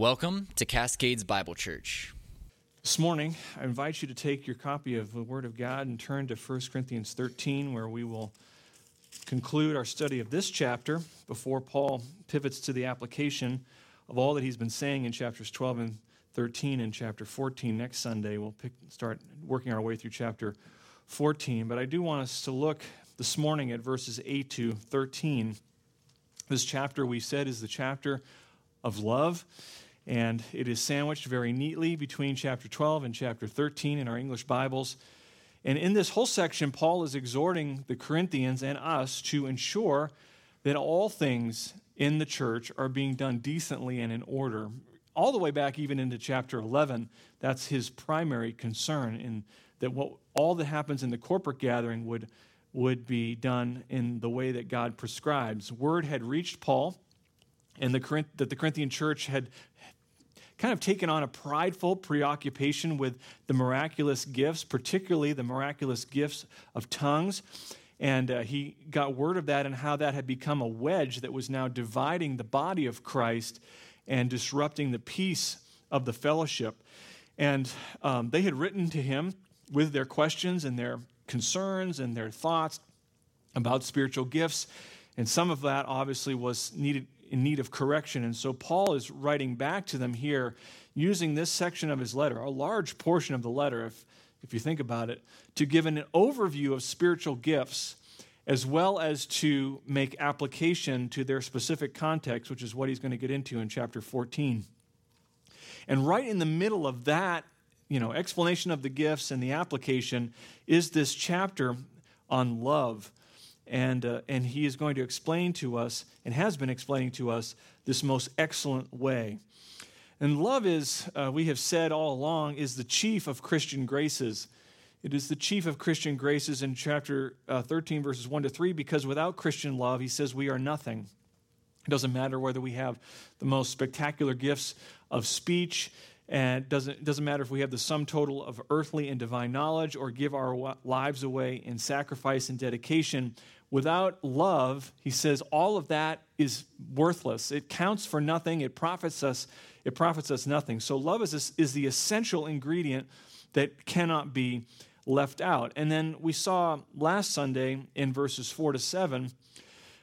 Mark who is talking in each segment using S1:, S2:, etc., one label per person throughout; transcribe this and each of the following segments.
S1: Welcome to Cascades Bible Church.
S2: This morning, I invite you to take your copy of the Word of God and turn to 1 Corinthians 13, where we will conclude our study of this chapter before Paul pivots to the application of all that he's been saying in chapters 12 and 13 and chapter 14. Next Sunday, we'll pick, start working our way through chapter 14. But I do want us to look this morning at verses 8 to 13. This chapter, we said, is the chapter of love and it is sandwiched very neatly between chapter 12 and chapter 13 in our English Bibles. And in this whole section, Paul is exhorting the Corinthians and us to ensure that all things in the church are being done decently and in order. All the way back, even into chapter 11, that's his primary concern, in that what, all that happens in the corporate gathering would, would be done in the way that God prescribes. Word had reached Paul and the, that the Corinthian church had kind of taken on a prideful preoccupation with the miraculous gifts, particularly the miraculous gifts of tongues. And uh, he got word of that and how that had become a wedge that was now dividing the body of Christ and disrupting the peace of the fellowship. And um, they had written to him with their questions and their concerns and their thoughts about spiritual gifts. And some of that obviously was needed in need of correction. And so Paul is writing back to them here using this section of his letter, a large portion of the letter, if, if you think about it, to give an overview of spiritual gifts as well as to make application to their specific context, which is what he's going to get into in chapter 14. And right in the middle of that, you know, explanation of the gifts and the application is this chapter on love and, uh, and he is going to explain to us, and has been explaining to us, this most excellent way. And love is, uh, we have said all along, is the chief of Christian graces. It is the chief of Christian graces in chapter uh, 13, verses 1 to 3, because without Christian love, he says we are nothing. It doesn't matter whether we have the most spectacular gifts of speech, and it doesn't, doesn't matter if we have the sum total of earthly and divine knowledge or give our lives away in sacrifice and dedication Without love, he says, all of that is worthless. It counts for nothing. It profits us. It profits us nothing. So love is, is the essential ingredient that cannot be left out. And then we saw last Sunday in verses four to seven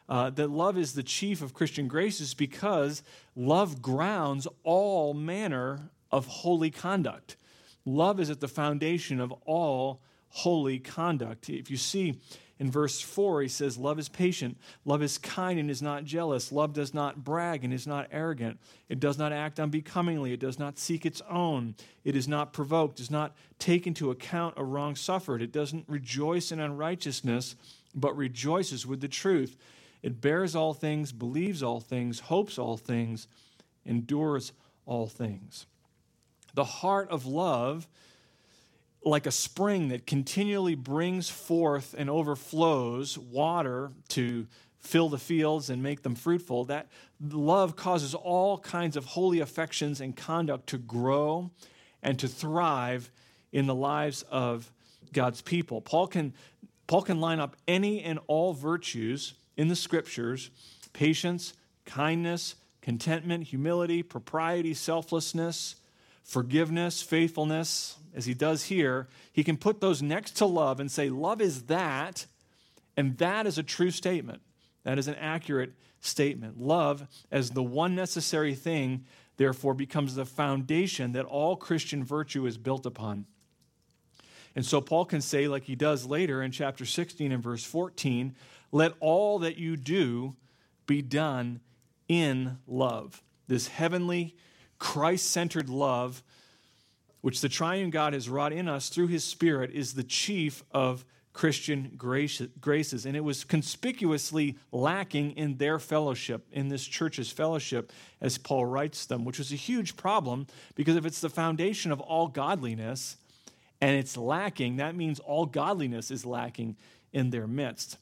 S2: uh, that love is the chief of Christian graces because love grounds all manner of holy conduct. Love is at the foundation of all holy conduct. If you see in verse 4, he says, Love is patient, love is kind and is not jealous, love does not brag and is not arrogant, it does not act unbecomingly, it does not seek its own, it is not provoked, does not take into account a wrong suffered, it doesn't rejoice in unrighteousness, but rejoices with the truth. It bears all things, believes all things, hopes all things, endures all things. The heart of love like a spring that continually brings forth and overflows water to fill the fields and make them fruitful, that love causes all kinds of holy affections and conduct to grow and to thrive in the lives of God's people. Paul can, Paul can line up any and all virtues in the scriptures patience, kindness, contentment, humility, propriety, selflessness, forgiveness, faithfulness, as he does here, he can put those next to love and say, Love is that, and that is a true statement. That is an accurate statement. Love, as the one necessary thing, therefore becomes the foundation that all Christian virtue is built upon. And so Paul can say, like he does later in chapter 16 and verse 14, let all that you do be done in love. This heavenly, Christ centered love, which the triune God has wrought in us through his Spirit, is the chief of Christian graces. And it was conspicuously lacking in their fellowship, in this church's fellowship, as Paul writes them, which was a huge problem because if it's the foundation of all godliness and it's lacking, that means all godliness is lacking in their midst.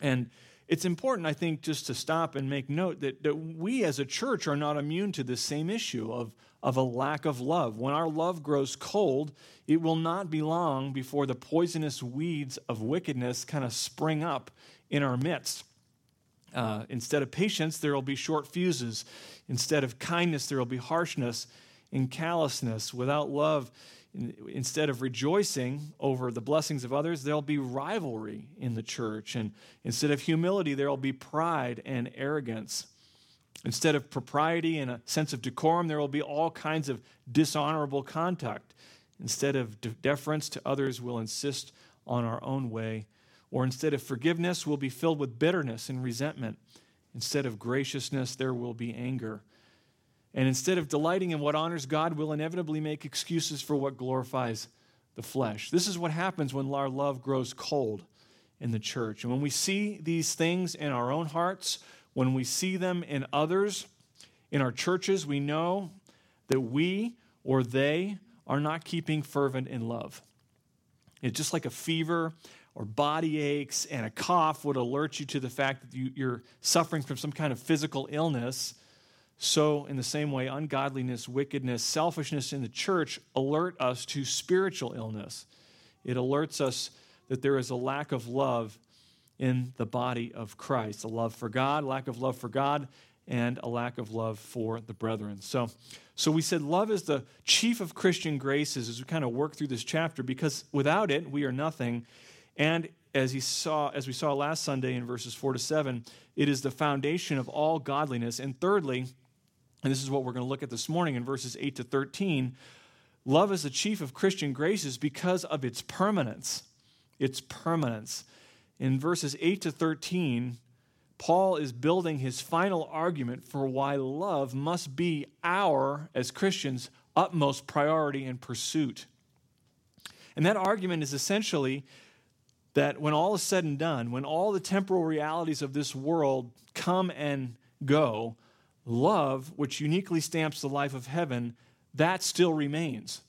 S2: And it's important, I think, just to stop and make note that, that we as a church are not immune to this same issue of, of a lack of love. When our love grows cold, it will not be long before the poisonous weeds of wickedness kind of spring up in our midst. Uh, instead of patience, there will be short fuses. Instead of kindness, there will be harshness and callousness. Without love, instead of rejoicing over the blessings of others, there'll be rivalry in the church. And instead of humility, there'll be pride and arrogance. Instead of propriety and a sense of decorum, there will be all kinds of dishonorable conduct. Instead of deference to others, we'll insist on our own way. Or instead of forgiveness, we'll be filled with bitterness and resentment. Instead of graciousness, there will be anger. And instead of delighting in what honors God, we'll inevitably make excuses for what glorifies the flesh. This is what happens when our love grows cold in the church. And when we see these things in our own hearts, when we see them in others, in our churches, we know that we or they are not keeping fervent in love. It's just like a fever or body aches and a cough would alert you to the fact that you, are suffering from some kind of physical illness so, in the same way, ungodliness, wickedness, selfishness in the church alert us to spiritual illness. It alerts us that there is a lack of love in the body of Christ a love for God, lack of love for God, and a lack of love for the brethren. So, so we said love is the chief of Christian graces as we kind of work through this chapter because without it, we are nothing. And as, he saw, as we saw last Sunday in verses 4 to 7, it is the foundation of all godliness. And thirdly, and this is what we're going to look at this morning in verses 8 to 13. Love is the chief of Christian graces because of its permanence. Its permanence. In verses 8 to 13, Paul is building his final argument for why love must be our, as Christians, utmost priority and pursuit. And that argument is essentially that when all is said and done, when all the temporal realities of this world come and go, love, which uniquely stamps the life of heaven, that still remains.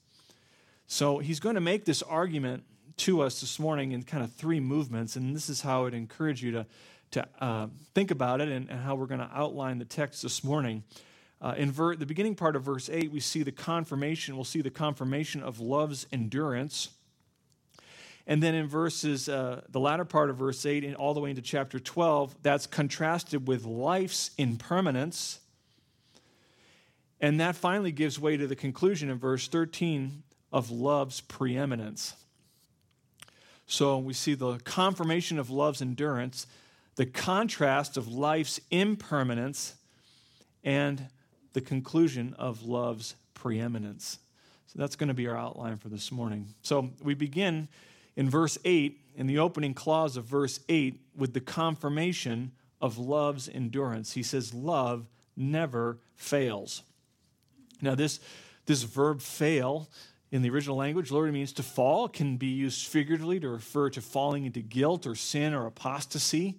S2: So he's going to make this argument to us this morning in kind of three movements, and this is how I'd encourage you to, to uh, think about it and, and, how we're going to outline the text this morning. Uh, in ver- the beginning part of verse 8, we see the confirmation, we'll see the confirmation of love's endurance. And then in verses, uh, the latter part of verse 8 and all the way into chapter 12, that's contrasted with life's impermanence and that finally gives way to the conclusion in verse 13 of love's preeminence. So we see the confirmation of love's endurance, the contrast of life's impermanence, and the conclusion of love's preeminence. So that's going to be our outline for this morning. So we begin in verse 8, in the opening clause of verse 8, with the confirmation of love's endurance. He says, Love never fails. Now, this, this verb fail in the original language literally means to fall, can be used figuratively to refer to falling into guilt or sin or apostasy,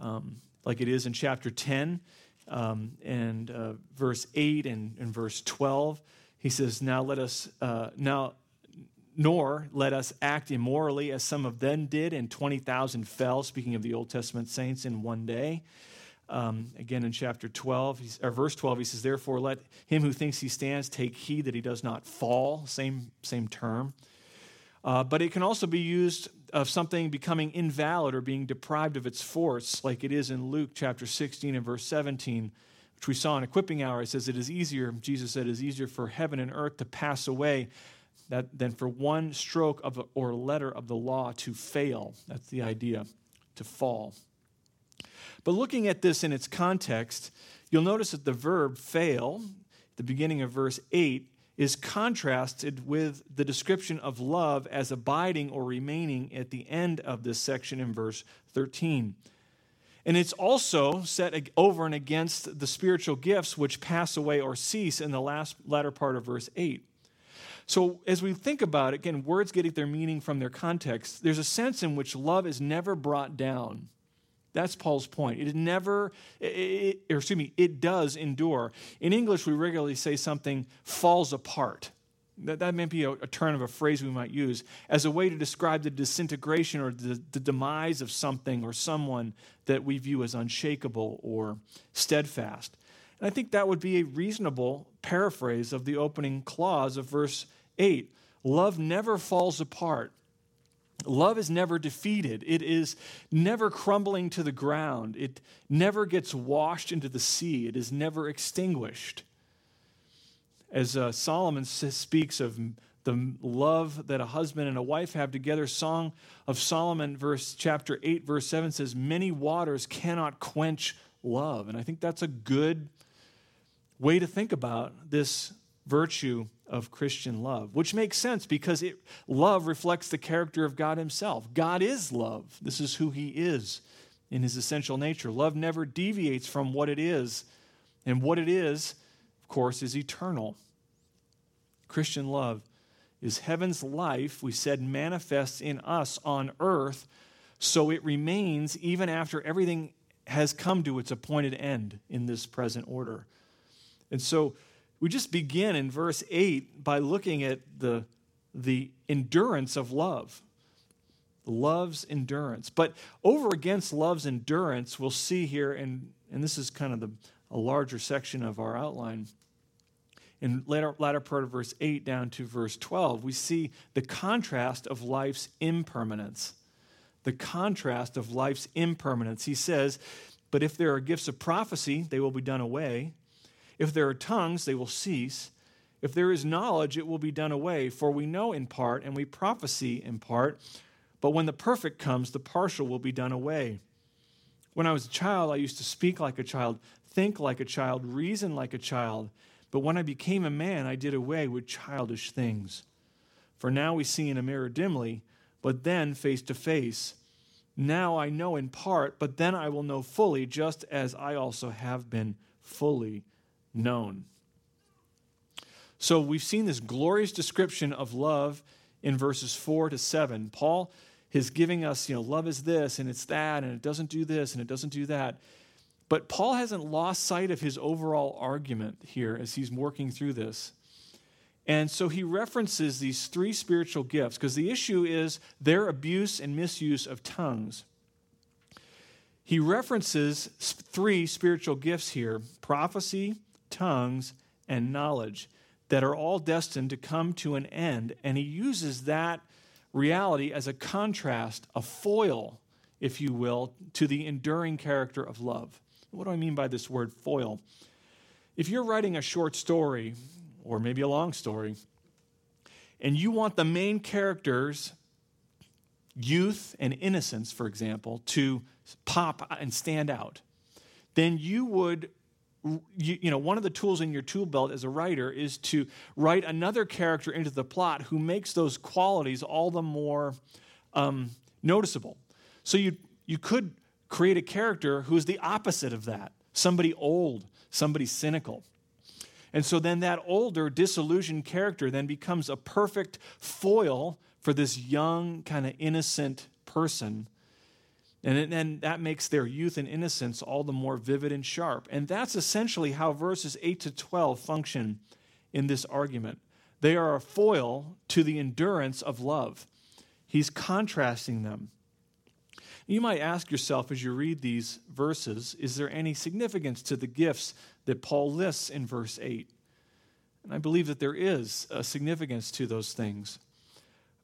S2: um, like it is in chapter 10 um, and uh, verse 8 and, and verse 12. He says, Now let us, uh, now, nor let us act immorally as some of them did, and 20,000 fell, speaking of the Old Testament saints, in one day. Um, again, in chapter 12, or verse 12, he says, Therefore, let him who thinks he stands take heed that he does not fall. Same, same term. Uh, but it can also be used of something becoming invalid or being deprived of its force, like it is in Luke chapter 16 and verse 17, which we saw in equipping hour. It says, It is easier, Jesus said, it is easier for heaven and earth to pass away that, than for one stroke of or letter of the law to fail. That's the idea, to fall. But looking at this in its context, you'll notice that the verb fail, at the beginning of verse 8, is contrasted with the description of love as abiding or remaining at the end of this section in verse 13. And it's also set over and against the spiritual gifts which pass away or cease in the last latter part of verse 8. So, as we think about it, again, words getting their meaning from their context, there's a sense in which love is never brought down. That's Paul's point. It never, it, or excuse me, it does endure. In English, we regularly say something falls apart. That, that may be a, a turn of a phrase we might use as a way to describe the disintegration or the, the demise of something or someone that we view as unshakable or steadfast. And I think that would be a reasonable paraphrase of the opening clause of verse 8. Love never falls apart. Love is never defeated. It is never crumbling to the ground. It never gets washed into the sea. It is never extinguished. As uh, Solomon speaks of the love that a husband and a wife have together, Song of Solomon, verse chapter 8, verse 7 says, Many waters cannot quench love. And I think that's a good way to think about this virtue of Christian love, which makes sense because it, love reflects the character of God Himself. God is love. This is who He is in His essential nature. Love never deviates from what it is, and what it is, of course, is eternal. Christian love is heaven's life, we said, manifests in us on earth, so it remains even after everything has come to its appointed end in this present order. And so we just begin in verse 8 by looking at the, the endurance of love. Love's endurance. But over against love's endurance, we'll see here, and, and this is kind of the, a larger section of our outline. In latter, latter part of verse 8 down to verse 12, we see the contrast of life's impermanence. The contrast of life's impermanence. He says, But if there are gifts of prophecy, they will be done away. If there are tongues, they will cease. If there is knowledge, it will be done away. For we know in part and we prophesy in part. But when the perfect comes, the partial will be done away. When I was a child, I used to speak like a child, think like a child, reason like a child. But when I became a man, I did away with childish things. For now we see in a mirror dimly, but then face to face. Now I know in part, but then I will know fully, just as I also have been fully known. So we've seen this glorious description of love in verses 4 to 7. Paul is giving us, you know, love is this and it's that and it doesn't do this and it doesn't do that. But Paul hasn't lost sight of his overall argument here as he's working through this. And so he references these three spiritual gifts because the issue is their abuse and misuse of tongues. He references three spiritual gifts here prophecy, tongues, and knowledge that are all destined to come to an end. And he uses that reality as a contrast, a foil, if you will, to the enduring character of love. What do I mean by this word foil? If you're writing a short story, or maybe a long story, and you want the main characters, youth and innocence, for example, to pop and stand out, then you would you, you, know, one of the tools in your tool belt as a writer is to write another character into the plot who makes those qualities all the more um, noticeable. So you, you could create a character who is the opposite of that somebody old, somebody cynical. And so then that older, disillusioned character then becomes a perfect foil for this young, kind of innocent person and then that makes their youth and innocence all the more vivid and sharp. And that's essentially how verses 8 to 12 function in this argument. They are a foil to the endurance of love. He's contrasting them. You might ask yourself as you read these verses is there any significance to the gifts that Paul lists in verse 8? And I believe that there is a significance to those things.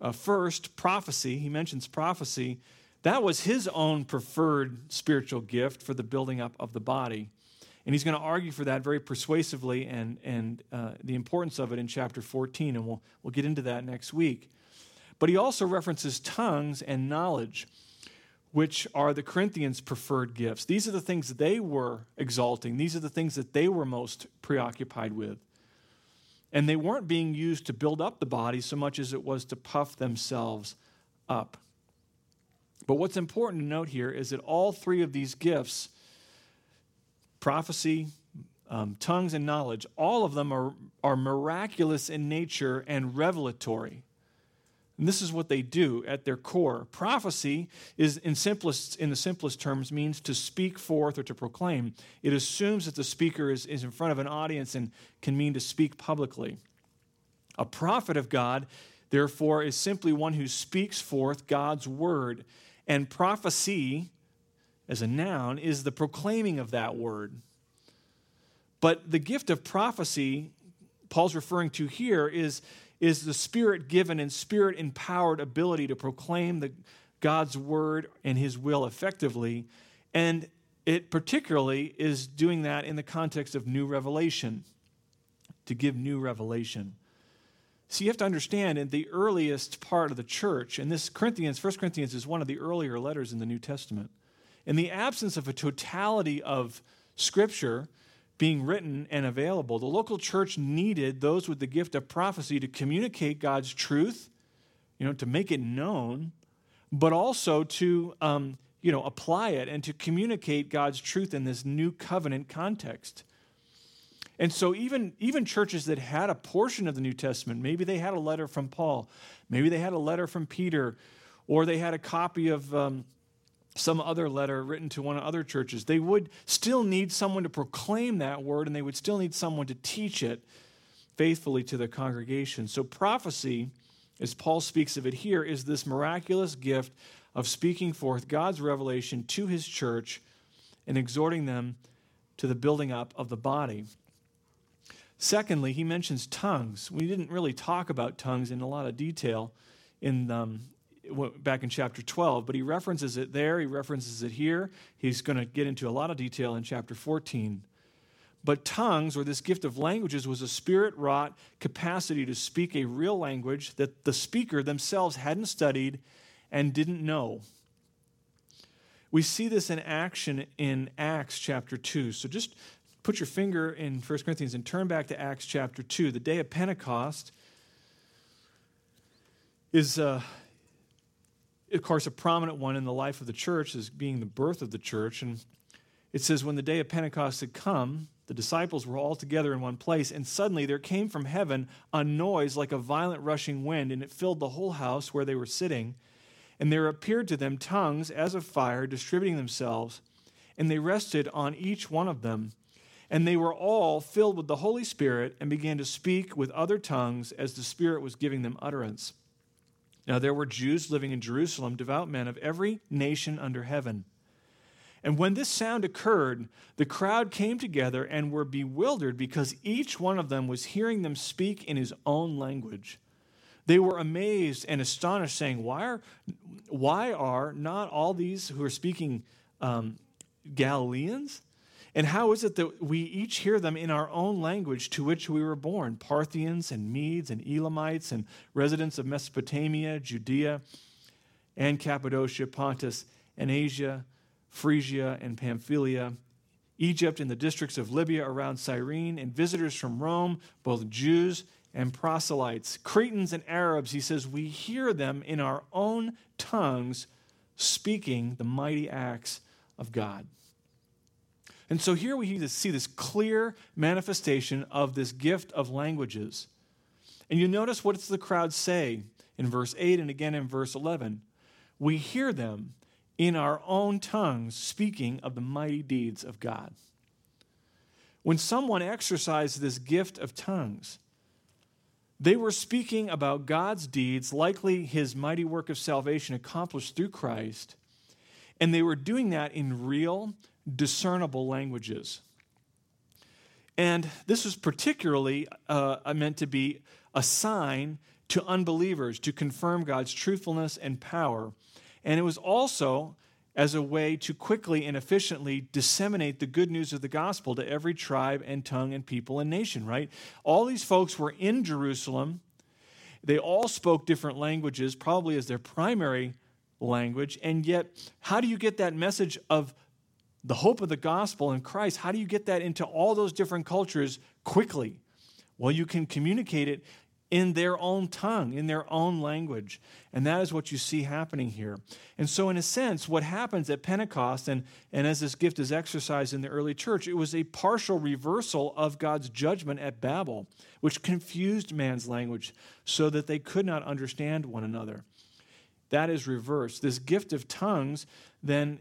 S2: Uh, first, prophecy. He mentions prophecy that was his own preferred spiritual gift for the building up of the body. And he's going to argue for that very persuasively and, and uh, the importance of it in chapter 14, and we'll, we'll get into that next week. But he also references tongues and knowledge, which are the Corinthians' preferred gifts. These are the things they were exalting, these are the things that they were most preoccupied with. And they weren't being used to build up the body so much as it was to puff themselves up. But what's important to note here is that all three of these gifts prophecy, um, tongues, and knowledge all of them are, are miraculous in nature and revelatory. And this is what they do at their core. Prophecy is in simplest in the simplest terms means to speak forth or to proclaim. It assumes that the speaker is, is in front of an audience and can mean to speak publicly. A prophet of God, therefore, is simply one who speaks forth God's word and prophecy, as a noun, is the proclaiming of that word. But the gift of prophecy, Paul's referring to here, is, is the spirit given and spirit empowered ability to proclaim the, God's word and his will effectively. And it particularly is doing that in the context of new revelation, to give new revelation. So you have to understand in the earliest part of the church, and this Corinthians, 1 Corinthians is one of the earlier letters in the New Testament. In the absence of a totality of scripture being written and available, the local church needed those with the gift of prophecy to communicate God's truth, you know, to make it known, but also to um, you know, apply it and to communicate God's truth in this new covenant context. And so, even, even churches that had a portion of the New Testament, maybe they had a letter from Paul, maybe they had a letter from Peter, or they had a copy of um, some other letter written to one of other churches, they would still need someone to proclaim that word and they would still need someone to teach it faithfully to the congregation. So, prophecy, as Paul speaks of it here, is this miraculous gift of speaking forth God's revelation to his church and exhorting them to the building up of the body. Secondly, he mentions tongues. We didn't really talk about tongues in a lot of detail in um, back in chapter 12, but he references it there. He references it here. He's going to get into a lot of detail in chapter 14. But tongues, or this gift of languages, was a spirit wrought capacity to speak a real language that the speaker themselves hadn't studied and didn't know. We see this in action in Acts chapter 2. So just put your finger in 1 Corinthians and turn back to Acts chapter 2. The day of Pentecost is, uh, of course, a prominent one in the life of the church as being the birth of the church. And it says, When the day of Pentecost had come, the disciples were all together in one place, and suddenly there came from heaven a noise like a violent rushing wind, and it filled the whole house where they were sitting. And there appeared to them tongues as of fire distributing themselves, and they rested on each one of them. And they were all filled with the Holy Spirit and began to speak with other tongues as the Spirit was giving them utterance. Now there were Jews living in Jerusalem, devout men of every nation under heaven. And when this sound occurred, the crowd came together and were bewildered because each one of them was hearing them speak in his own language. They were amazed and astonished, saying, Why are, why are not all these who are speaking um, Galileans? And how is it that we each hear them in our own language to which we were born Parthians and Medes and Elamites and residents of Mesopotamia, Judea and Cappadocia, Pontus and Asia, Phrygia and Pamphylia, Egypt and the districts of Libya around Cyrene, and visitors from Rome, both Jews and proselytes, Cretans and Arabs, he says, we hear them in our own tongues speaking the mighty acts of God. And so here we see this clear manifestation of this gift of languages. And you notice what does the crowd say in verse 8 and again in verse 11? We hear them in our own tongues speaking of the mighty deeds of God. When someone exercised this gift of tongues, they were speaking about God's deeds, likely his mighty work of salvation accomplished through Christ, and they were doing that in real, discernible languages. And this was particularly uh, meant to be a sign to unbelievers to confirm God's truthfulness and power. And it was also as a way to quickly and efficiently disseminate the good news of the gospel to every tribe and tongue and people and nation, right? All these folks were in Jerusalem. They all spoke different languages, probably as their primary language. And yet, how do you get that message of the hope of the gospel in Christ? How do you get that into all those different cultures quickly? Well, you can communicate it in their own tongue, in their own language. And that is what you see happening here. And so, in a sense, what happens at Pentecost, and, and as this gift is exercised in the early church, it was a partial reversal of God's judgment at Babel, which confused man's language so that they could not understand one another. That is reversed. This gift of tongues then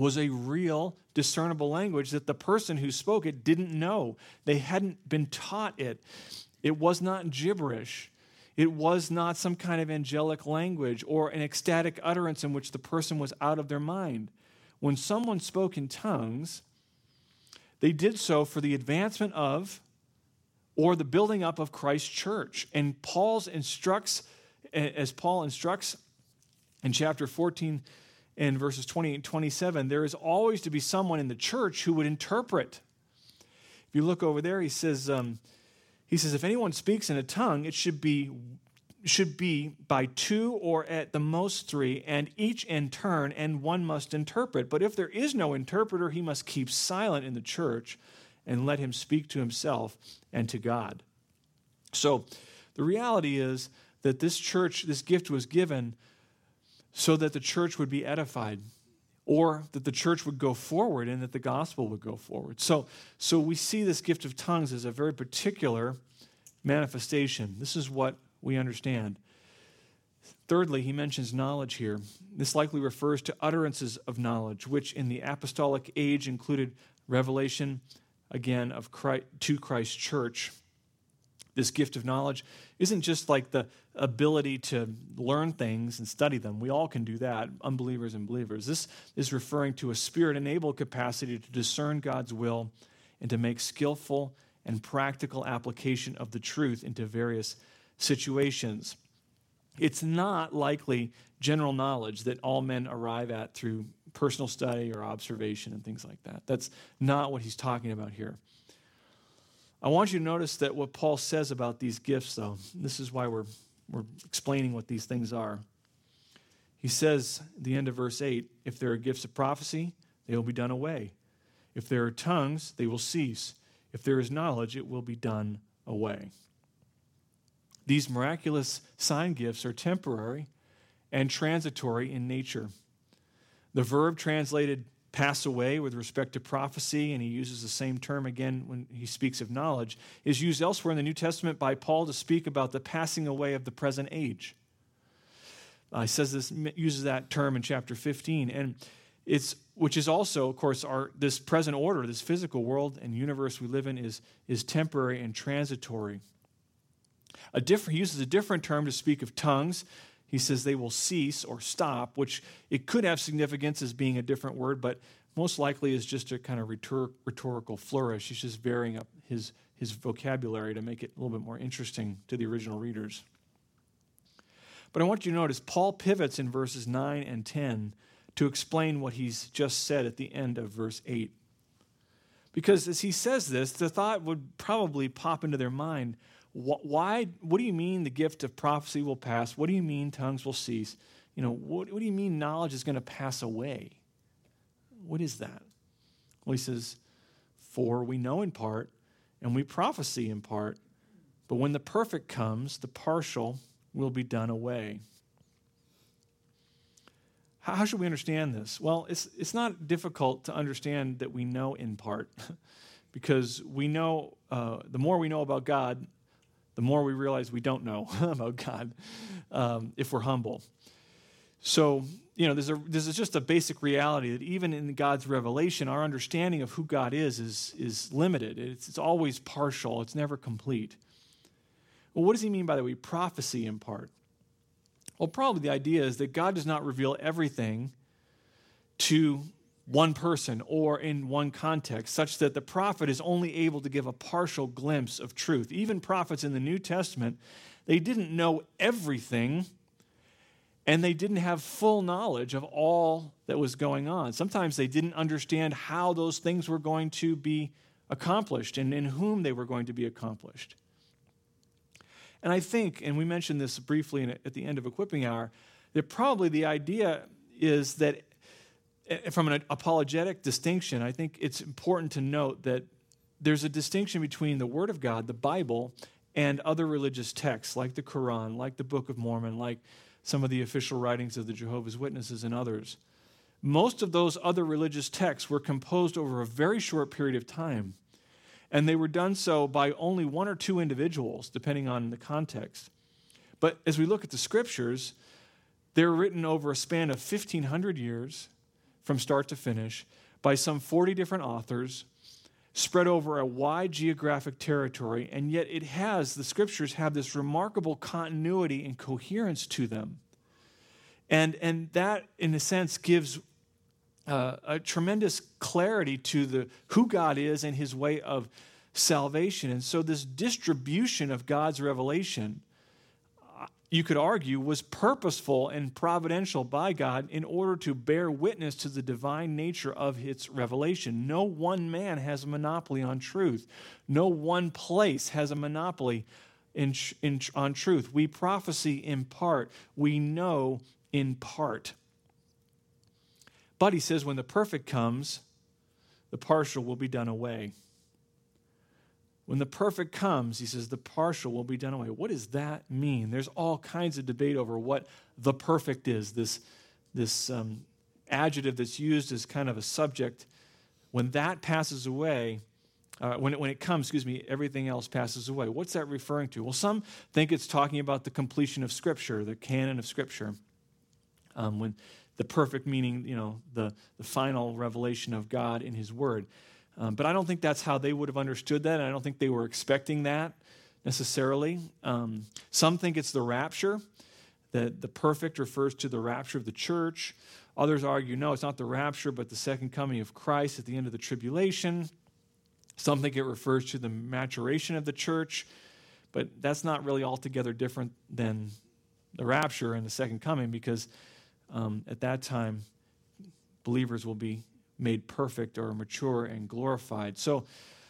S2: was a real discernible language that the person who spoke it didn't know. They hadn't been taught it. It was not gibberish. It was not some kind of angelic language or an ecstatic utterance in which the person was out of their mind. When someone spoke in tongues, they did so for the advancement of or the building up of Christ's church. And Paul's instructs, as Paul instructs in chapter 14 and verses 20 and 27, there is always to be someone in the church who would interpret. If you look over there, he says, um, he says, if anyone speaks in a tongue, it should be should be by two or at the most three, and each in turn, and one must interpret. But if there is no interpreter, he must keep silent in the church and let him speak to himself and to God. So the reality is that this church, this gift was given so that the church would be edified or that the church would go forward and that the gospel would go forward. So, so we see this gift of tongues as a very particular manifestation. This is what we understand. Thirdly, he mentions knowledge here. This likely refers to utterances of knowledge, which in the apostolic age included revelation, again, of Christ, to Christ's church. This gift of knowledge isn't just like the ability to learn things and study them. We all can do that, unbelievers and believers. This is referring to a spirit enabled capacity to discern God's will and to make skillful and practical application of the truth into various situations. It's not likely general knowledge that all men arrive at through personal study or observation and things like that. That's not what he's talking about here. I want you to notice that what Paul says about these gifts, though, this is why we're, we're explaining what these things are. He says at the end of verse 8 if there are gifts of prophecy, they will be done away. If there are tongues, they will cease. If there is knowledge, it will be done away. These miraculous sign gifts are temporary and transitory in nature. The verb translated pass away with respect to prophecy, and he uses the same term again when he speaks of knowledge, is used elsewhere in the New Testament by Paul to speak about the passing away of the present age. Uh, he says this, uses that term in chapter 15, and it's which is also, of course, our this present order, this physical world and universe we live in is is temporary and transitory. A different, he uses a different term to speak of tongues. He says they will cease or stop, which it could have significance as being a different word, but most likely is just a kind of rhetor- rhetorical flourish. He's just varying up his, his vocabulary to make it a little bit more interesting to the original readers. But I want you to notice Paul pivots in verses 9 and 10 to explain what he's just said at the end of verse 8. Because as he says this, the thought would probably pop into their mind why, what do you mean the gift of prophecy will pass? What do you mean tongues will cease? You know, what, what do you mean knowledge is going to pass away? What is that? Well, he says, For we know in part, and we prophesy in part, but when the perfect comes, the partial will be done away. How, how should we understand this? Well, it's, it's not difficult to understand that we know in part, because we know, uh, the more we know about God, the more we realize we don't know about God um, if we're humble. So, you know, there's, a, there's just a basic reality that even in God's revelation, our understanding of who God is is, is limited. It's, it's always partial, it's never complete. Well, what does he mean by that? We prophecy in part. Well, probably the idea is that God does not reveal everything to one person or in one context, such that the prophet is only able to give a partial glimpse of truth. Even prophets in the New Testament, they didn't know everything and they didn't have full knowledge of all that was going on. Sometimes they didn't understand how those things were going to be accomplished and in whom they were going to be accomplished. And I think, and we mentioned this briefly at the end of equipping hour, that probably the idea is that from an apologetic distinction, I think it's important to note that there's a distinction between the Word of God, the Bible, and other religious texts like the Quran, like the Book of Mormon, like some of the official writings of the Jehovah's Witnesses and others. Most of those other religious texts were composed over a very short period of time, and they were done so by only one or two individuals, depending on the context. But as we look at the scriptures, they're written over a span of 1,500 years from start to finish by some 40 different authors spread over a wide geographic territory, and yet it has, the scriptures have this remarkable continuity and coherence to them. And, and that, in a sense, gives uh, a tremendous clarity to the, who God is and his way of salvation. And so, this distribution of God's revelation, you could argue, was purposeful and providential by God in order to bear witness to the divine nature of its revelation. No one man has a monopoly on truth, no one place has a monopoly in, in, on truth. We prophesy in part, we know in part. But he says, when the perfect comes, the partial will be done away. When the perfect comes, he says, the partial will be done away. What does that mean? There's all kinds of debate over what the perfect is, this, this um, adjective that's used as kind of a subject. When that passes away, uh, when, it, when it comes, excuse me, everything else passes away. What's that referring to? Well, some think it's talking about the completion of Scripture, the canon of Scripture. Um, when the perfect meaning, you know, the, the final revelation of God in His Word. Um, but I don't think that's how they would have understood that. I don't think they were expecting that necessarily. Um, some think it's the rapture, that the perfect refers to the rapture of the church. Others argue, no, it's not the rapture, but the second coming of Christ at the end of the tribulation. Some think it refers to the maturation of the church, but that's not really altogether different than the rapture and the second coming because um, at that time, believers will be made perfect or mature and glorified. So,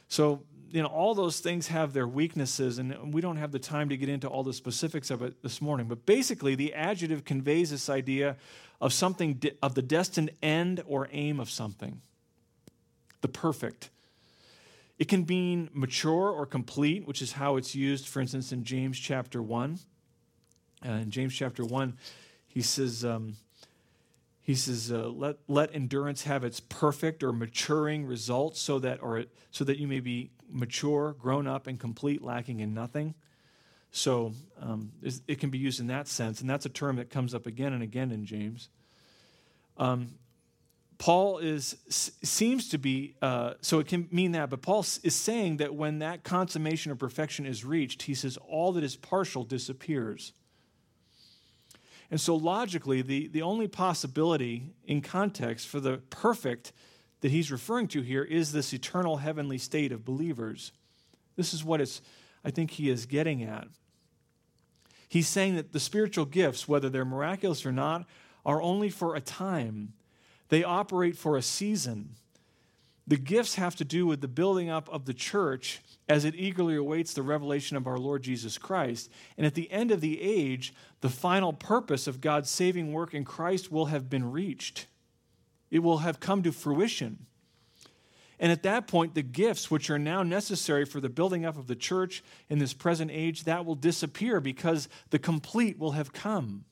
S2: so you know, all those things have their weaknesses, and we don't have the time to get into all the specifics of it this morning. But basically, the adjective conveys this idea of something of the destined end or aim of something, the perfect. It can mean mature or complete, which is how it's used, for instance, in James chapter one. Uh, in James chapter one, he says. Um, he says, uh, let, let endurance have its perfect or maturing results so that, or so that you may be mature, grown up, and complete, lacking in nothing. So um, it can be used in that sense, and that's a term that comes up again and again in James. Um, Paul is seems to be uh, so it can mean that, but Paul is saying that when that consummation of perfection is reached, he says all that is partial disappears. And so, logically, the, the only possibility in context for the perfect that he's referring to here is this eternal heavenly state of believers. This is what it's, I think he is getting at. He's saying that the spiritual gifts, whether they're miraculous or not, are only for a time, they operate for a season. The gifts have to do with the building up of the church as it eagerly awaits the revelation of our Lord Jesus Christ. And at the end of the age, the final purpose of God's saving work in Christ will have been reached, it will have come to fruition. And at that point, the gifts which are now necessary for the building up of the church in this present age, that will disappear because the complete will have come.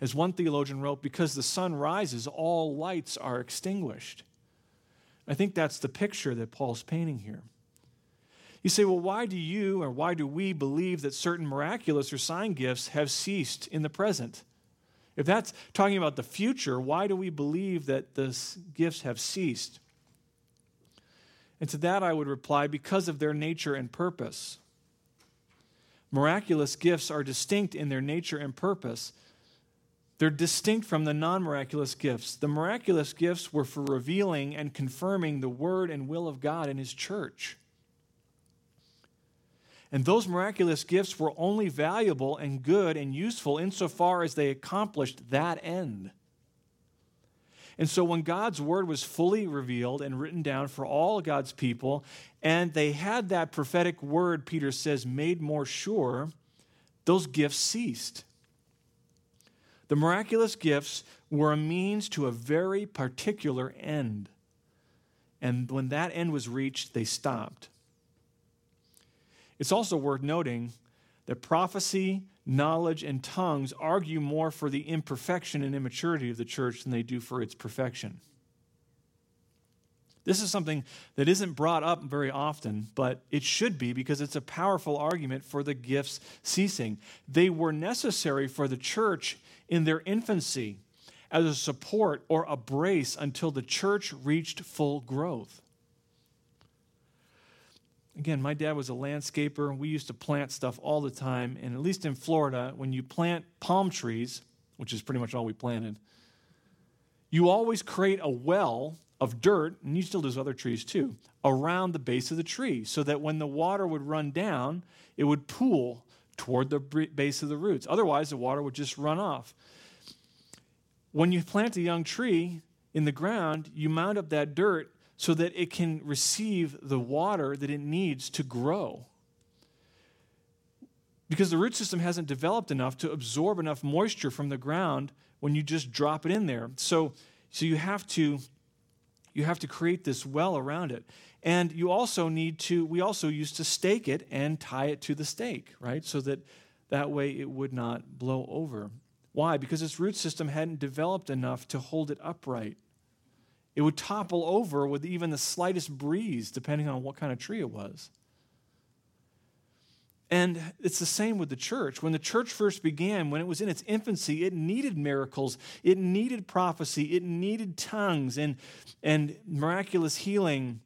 S2: As one theologian wrote, because the sun rises, all lights are extinguished. I think that's the picture that Paul's painting here. You say, well, why do you or why do we believe that certain miraculous or sign gifts have ceased in the present? If that's talking about the future, why do we believe that the gifts have ceased? And to that I would reply because of their nature and purpose. Miraculous gifts are distinct in their nature and purpose. They're distinct from the non miraculous gifts. The miraculous gifts were for revealing and confirming the word and will of God in His church. And those miraculous gifts were only valuable and good and useful insofar as they accomplished that end. And so, when God's word was fully revealed and written down for all God's people, and they had that prophetic word, Peter says, made more sure, those gifts ceased. The miraculous gifts were a means to a very particular end. And when that end was reached, they stopped. It's also worth noting that prophecy, knowledge, and tongues argue more for the imperfection and immaturity of the church than they do for its perfection. This is something that isn't brought up very often, but it should be because it's a powerful argument for the gifts ceasing. They were necessary for the church in their infancy as a support or a brace until the church reached full growth. Again, my dad was a landscaper. We used to plant stuff all the time. And at least in Florida, when you plant palm trees, which is pretty much all we planted, you always create a well of dirt, and you still do other trees too, around the base of the tree so that when the water would run down, it would pool toward the base of the roots. Otherwise, the water would just run off. When you plant a young tree in the ground, you mount up that dirt so that it can receive the water that it needs to grow. Because the root system hasn't developed enough to absorb enough moisture from the ground when you just drop it in there. So, so you have to you have to create this well around it. And you also need to, we also used to stake it and tie it to the stake, right? So that that way it would not blow over. Why? Because its root system hadn't developed enough to hold it upright. It would topple over with even the slightest breeze, depending on what kind of tree it was. And it's the same with the church. When the church first began, when it was in its infancy, it needed miracles, it needed prophecy, it needed tongues and, and miraculous healing.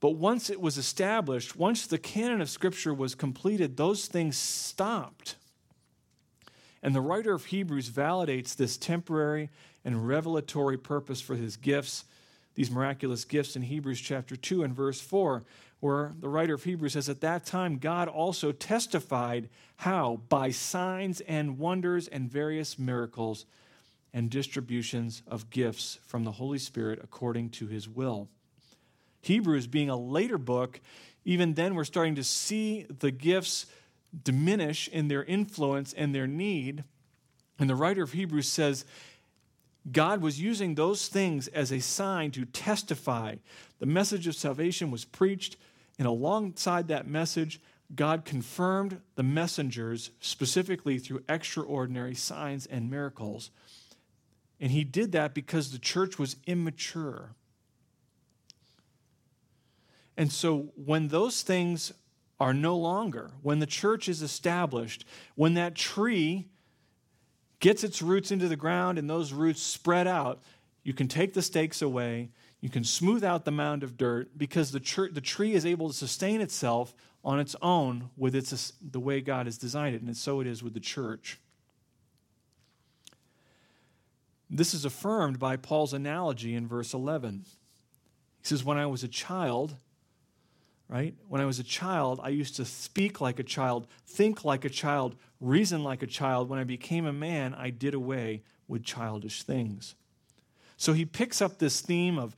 S2: But once it was established, once the canon of Scripture was completed, those things stopped. And the writer of Hebrews validates this temporary and revelatory purpose for his gifts, these miraculous gifts in Hebrews chapter 2 and verse 4 where the writer of Hebrews says, At that time, God also testified how? By signs and wonders and various miracles and distributions of gifts from the Holy Spirit according to his will. Hebrews being a later book, even then we're starting to see the gifts diminish in their influence and their need. And the writer of Hebrews says, God was using those things as a sign to testify. The message of salvation was preached, and alongside that message, God confirmed the messengers specifically through extraordinary signs and miracles. And he did that because the church was immature. And so when those things are no longer, when the church is established, when that tree gets its roots into the ground and those roots spread out, you can take the stakes away, you can smooth out the mound of dirt because the, tr- the tree is able to sustain itself on its own with its, the way God has designed it, and so it is with the church. This is affirmed by Paul's analogy in verse 11. He says, When I was a child, right? When I was a child, I used to speak like a child, think like a child, reason like a child. When I became a man, I did away with childish things. So he picks up this theme of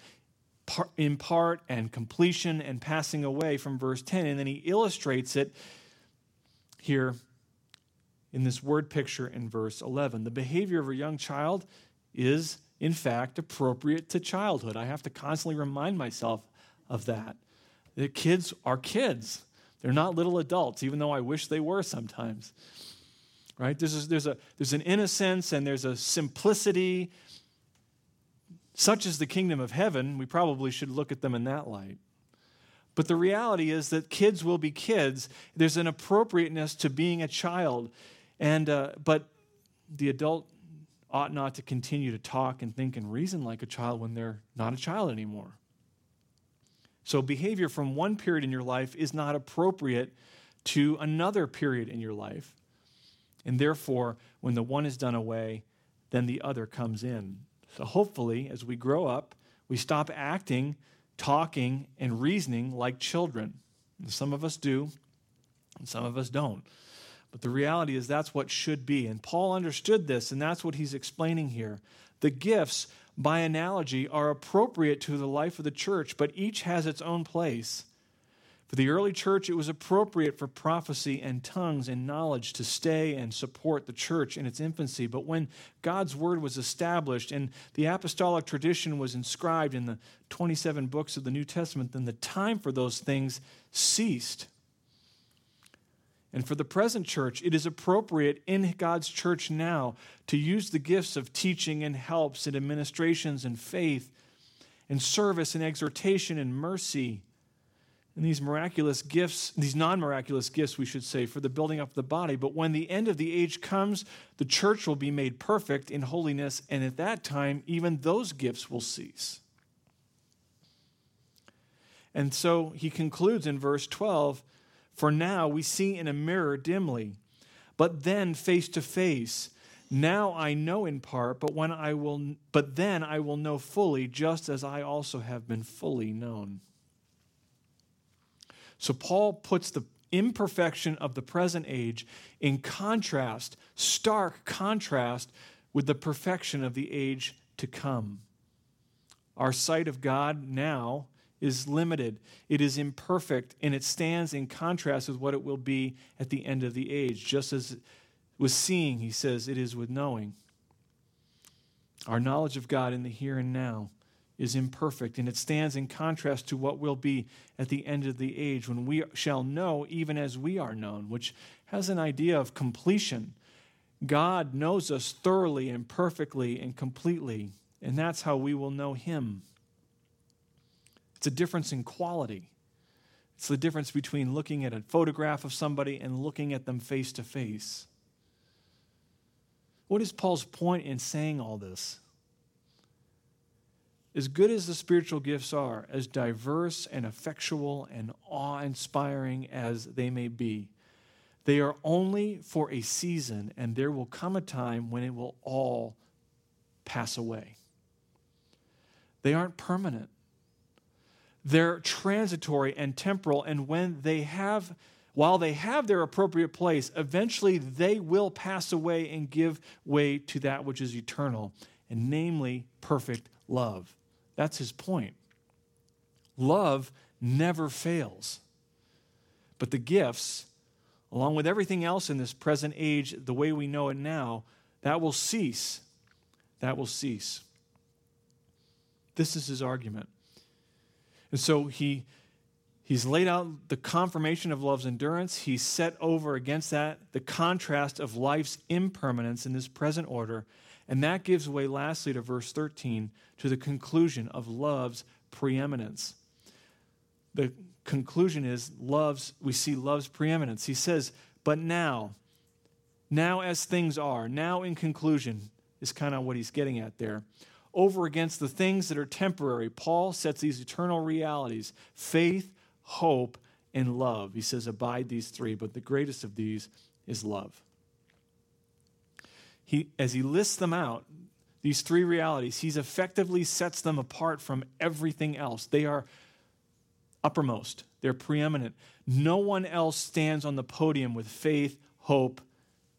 S2: in part and completion and passing away from verse 10, and then he illustrates it here in this word picture in verse 11. The behavior of a young child is, in fact, appropriate to childhood. I have to constantly remind myself of that. The kids are kids. They're not little adults, even though I wish they were sometimes. Right? There's a, there's, a, there's an innocence and there's a simplicity. Such is the kingdom of heaven. We probably should look at them in that light. But the reality is that kids will be kids. There's an appropriateness to being a child. And, uh, but the adult ought not to continue to talk and think and reason like a child when they're not a child anymore. So, behavior from one period in your life is not appropriate to another period in your life. And therefore, when the one is done away, then the other comes in. So, hopefully, as we grow up, we stop acting, talking, and reasoning like children. And some of us do, and some of us don't. But the reality is that's what should be. And Paul understood this, and that's what he's explaining here. The gifts by analogy, are appropriate to the life of the church, but each has its own place. For the early church, it was appropriate for prophecy and tongues and knowledge to stay and support the church in its infancy. But when God's word was established and the apostolic tradition was inscribed in the 27 books of the New Testament, then the time for those things ceased. And for the present church, it is appropriate in God's church now to use the gifts of teaching and helps and administrations and faith and service and exhortation and mercy and these miraculous gifts, these non miraculous gifts, we should say, for the building up of the body. But when the end of the age comes, the church will be made perfect in holiness, and at that time, even those gifts will cease. And so he concludes in verse 12 For now we see in a mirror dimly, but then face to face. Now I know in part, but when I will but then I will know fully just as I also have been fully known. So Paul puts the imperfection of the present age in contrast, stark contrast with the perfection of the age to come. Our sight of God now is limited, it is imperfect, and it stands in contrast with what it will be at the end of the age. Just as with seeing, he says, it is with knowing. Our knowledge of God in the here and now is imperfect, and it stands in contrast to what will be at the end of the age when we shall know even as we are known, which has an idea of completion. God knows us thoroughly and perfectly and completely, and that's how we will know Him. It's a difference in quality. It's the difference between looking at a photograph of somebody and looking at them face to face. What is Paul's point in saying all this? As good as the spiritual gifts are, as diverse and effectual and awe inspiring as they may be, they are only for a season, and there will come a time when it will all pass away. They aren't permanent. They're transitory and temporal, and when they have, while they have their appropriate place, eventually they will pass away and give way to that which is eternal, and namely perfect love. That's his point. Love never fails. But the gifts, along with everything else in this present age, the way we know it now, that will cease. That will cease. This is his argument. And so he he's laid out the confirmation of love's endurance. He's set over against that the contrast of life's impermanence in this present order. And that gives way, lastly, to verse 13, to the conclusion of love's preeminence. The conclusion is love's, we see love's preeminence. He says, but now, now as things are, now in conclusion, is kind of what he's getting at there over against the things that are temporary. Paul sets these eternal realities faith, hope, and love. He says, Abide these three, but the greatest of these is love. He, as he lists them out, these three realities, he effectively sets them apart from everything else. They are uppermost, they're preeminent. No one else stands on the podium with faith, hope,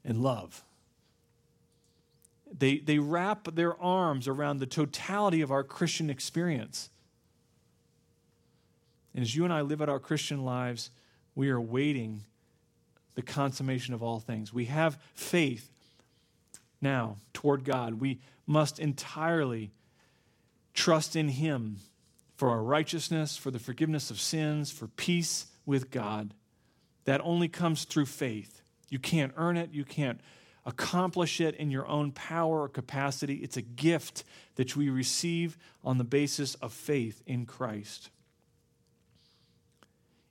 S2: and love. They, they wrap their arms around the totality of our Christian experience. And as you and I live out our Christian lives, we are waiting the consummation of all things. We have faith now toward God. We must entirely trust in Him for our righteousness, for the forgiveness of sins, for peace with God. That only comes through faith. You can't earn it, you can't accomplish it in your own power or capacity. It's a gift that we receive on the basis of faith in Christ.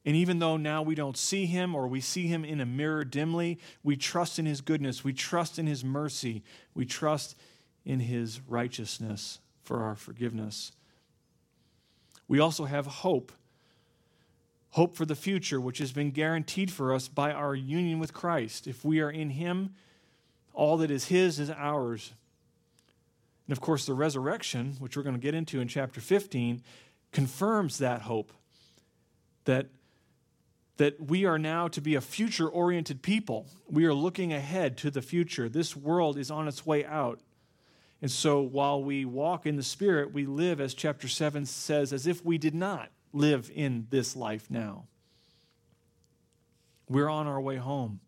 S2: And even though now we don't see him or we see him in a mirror dimly, we trust in his goodness, we trust in his mercy, we trust in his righteousness for our forgiveness. We also have hope hope for the future, which has been guaranteed for us by our union with Christ. If we are in him, all that is His is ours. And of course, the resurrection, which we're going to get into in chapter 15, confirms that hope that, that we are now to be a future oriented people. We are looking ahead to the future. This world is on its way out. And so while we walk in the Spirit, we live, as chapter 7 says, as if we did not live in this life now. We're on our way home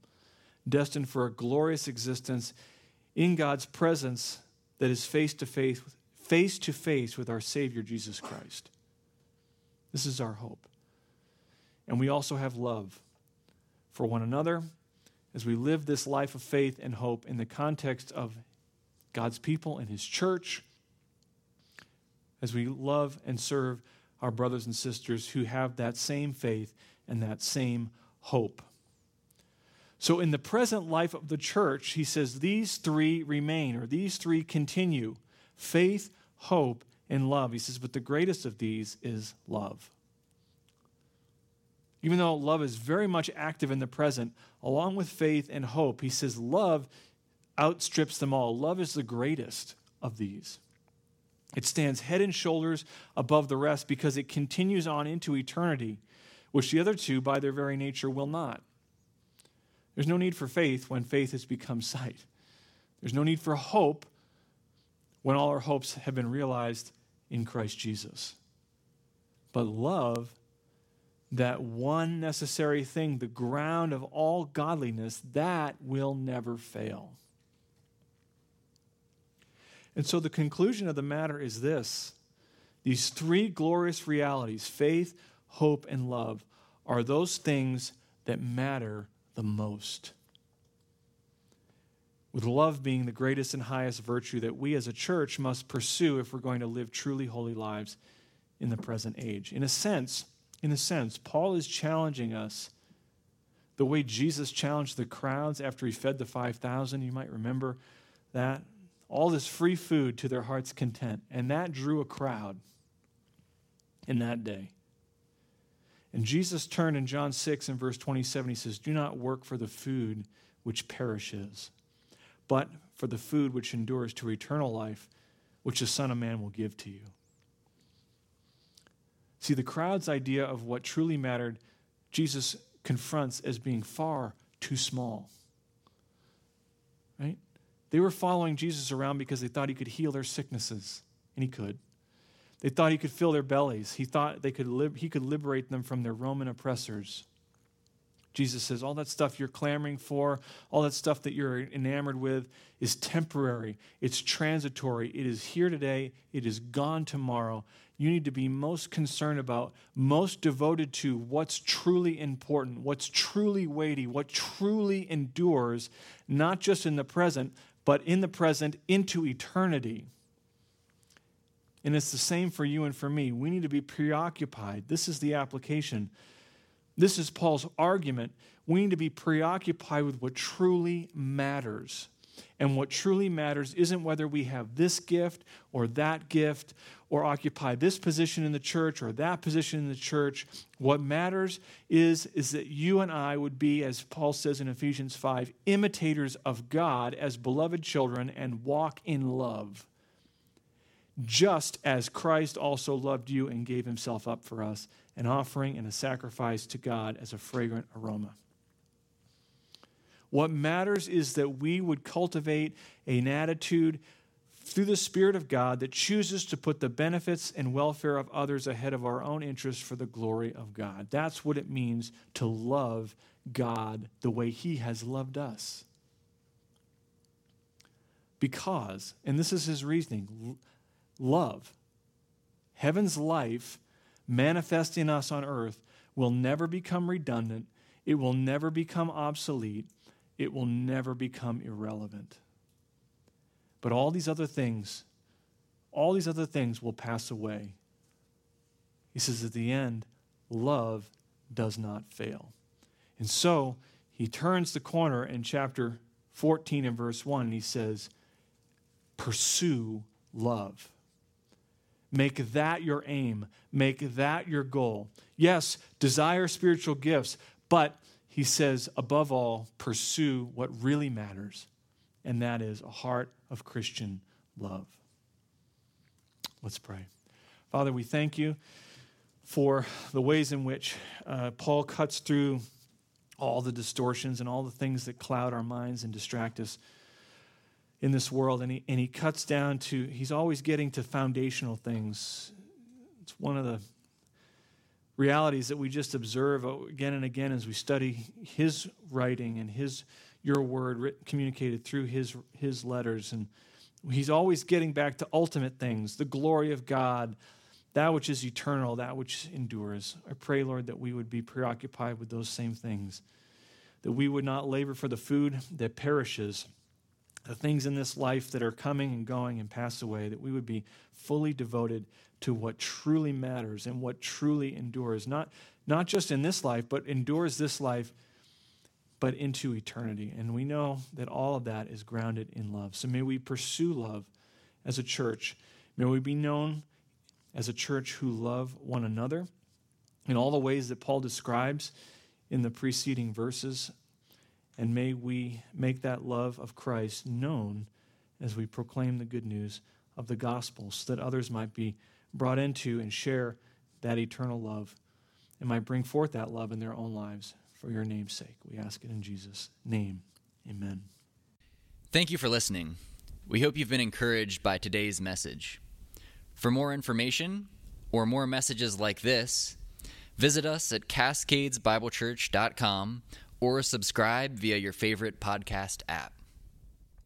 S2: destined for a glorious existence in God's presence that is face to face face to face with our Savior Jesus Christ. This is our hope. And we also have love for one another as we live this life of faith and hope in the context of God's people and His church, as we love and serve our brothers and sisters who have that same faith and that same hope. So, in the present life of the church, he says these three remain, or these three continue faith, hope, and love. He says, but the greatest of these is love. Even though love is very much active in the present, along with faith and hope, he says love outstrips them all. Love is the greatest of these. It stands head and shoulders above the rest because it continues on into eternity, which the other two, by their very nature, will not. There's no need for faith when faith has become sight. There's no need for hope when all our hopes have been realized in Christ Jesus. But love, that one necessary thing, the ground of all godliness, that will never fail. And so the conclusion of the matter is this these three glorious realities faith, hope, and love are those things that matter the most. With love being the greatest and highest virtue that we as a church must pursue if we're going to live truly holy lives in the present age. In a sense, in a sense, Paul is challenging us the way Jesus challenged the crowds after he fed the 5,000. You might remember that all this free food to their heart's content. And that drew a crowd in that day. And Jesus turned in John 6 and verse 27, he says, Do not work for the food which perishes, but for the food which endures to eternal life, which the Son of Man will give to you. See, the crowd's idea of what truly mattered, Jesus confronts as being far too small. Right? They were following Jesus around because they thought he could heal their sicknesses, and he could. They thought he could fill their bellies. He thought they could li- he could liberate them from their Roman oppressors. Jesus says, All that stuff you're clamoring for, all that stuff that you're enamored with is temporary. It's transitory. It is here today. It is gone tomorrow. You need to be most concerned about, most devoted to what's truly important, what's truly weighty, what truly endures, not just in the present, but in the present into eternity. And it's the same for you and for me. We need to be preoccupied. This is the application. This is Paul's argument. We need to be preoccupied with what truly matters. And what truly matters isn't whether we have this gift or that gift or occupy this position in the church or that position in the church. What matters is, is that you and I would be, as Paul says in Ephesians 5, imitators of God as beloved children and walk in love. Just as Christ also loved you and gave himself up for us, an offering and a sacrifice to God as a fragrant aroma. What matters is that we would cultivate an attitude through the Spirit of God that chooses to put the benefits and welfare of others ahead of our own interests for the glory of God. That's what it means to love God the way He has loved us. Because, and this is His reasoning, love, heaven's life manifesting us on earth, will never become redundant, it will never become obsolete it will never become irrelevant. But all these other things, all these other things will pass away. He says at the end, love does not fail. And so he turns the corner in chapter 14 and verse 1, and he says, Pursue love. Make that your aim. Make that your goal. Yes, desire spiritual gifts, but he says, above all, pursue what really matters, and that is a heart of Christian love. Let's pray. Father, we thank you for the ways in which uh, Paul cuts through all the distortions and all the things that cloud our minds and distract us in this world. And he, and he cuts down to, he's always getting to foundational things. It's one of the realities that we just observe again and again as we study his writing and his your word written, communicated through his his letters and he's always getting back to ultimate things the glory of god that which is eternal that which endures i pray lord that we would be preoccupied with those same things that we would not labor for the food that perishes the things in this life that are coming and going and pass away that we would be fully devoted to what truly matters and what truly endures, not, not just in this life, but endures this life, but into eternity. And we know that all of that is grounded in love. So may we pursue love as a church. May we be known as a church who love one another in all the ways that Paul describes in the preceding verses. And may we make that love of Christ known as we proclaim the good news of the gospel so that others might be brought into and share that eternal love and might bring forth that love in their own lives for your name's sake. We ask it in Jesus' name. Amen.
S1: Thank you for listening. We hope you've been encouraged by today's message. For more information or more messages like this, visit us at cascadesbiblechurch.com or subscribe via your favorite podcast app.